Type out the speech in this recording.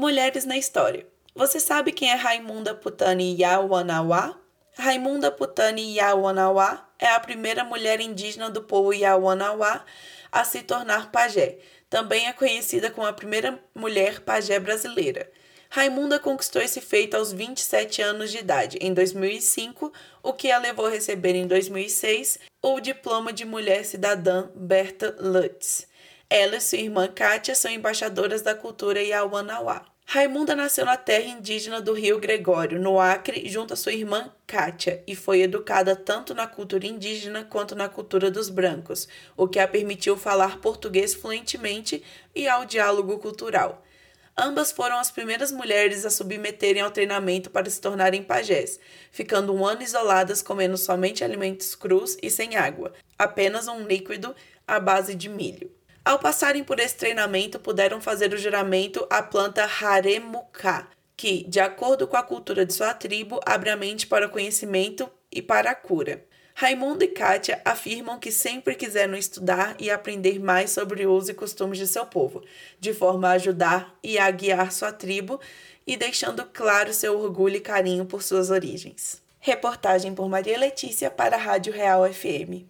Mulheres na História. Você sabe quem é Raimunda Putani Yawanawá? Raimunda Putani Yawanawá é a primeira mulher indígena do povo Yawanawá a se tornar pajé. Também é conhecida como a primeira mulher pajé brasileira. Raimunda conquistou esse feito aos 27 anos de idade, em 2005, o que a levou a receber em 2006 o diploma de mulher cidadã Berta Lutz. Ela e sua irmã Kátia são embaixadoras da cultura Yawanawá. Raimunda nasceu na terra indígena do Rio Gregório, no Acre, junto à sua irmã Kátia, e foi educada tanto na cultura indígena quanto na cultura dos brancos, o que a permitiu falar português fluentemente e ao diálogo cultural. Ambas foram as primeiras mulheres a submeterem ao treinamento para se tornarem pajés, ficando um ano isoladas comendo somente alimentos crus e sem água, apenas um líquido à base de milho. Ao passarem por esse treinamento, puderam fazer o juramento à planta Haremuká, que, de acordo com a cultura de sua tribo, abre a mente para o conhecimento e para a cura. Raimundo e Kátia afirmam que sempre quiseram estudar e aprender mais sobre o uso e costumes de seu povo, de forma a ajudar e a guiar sua tribo e deixando claro seu orgulho e carinho por suas origens. Reportagem por Maria Letícia para a Rádio Real FM.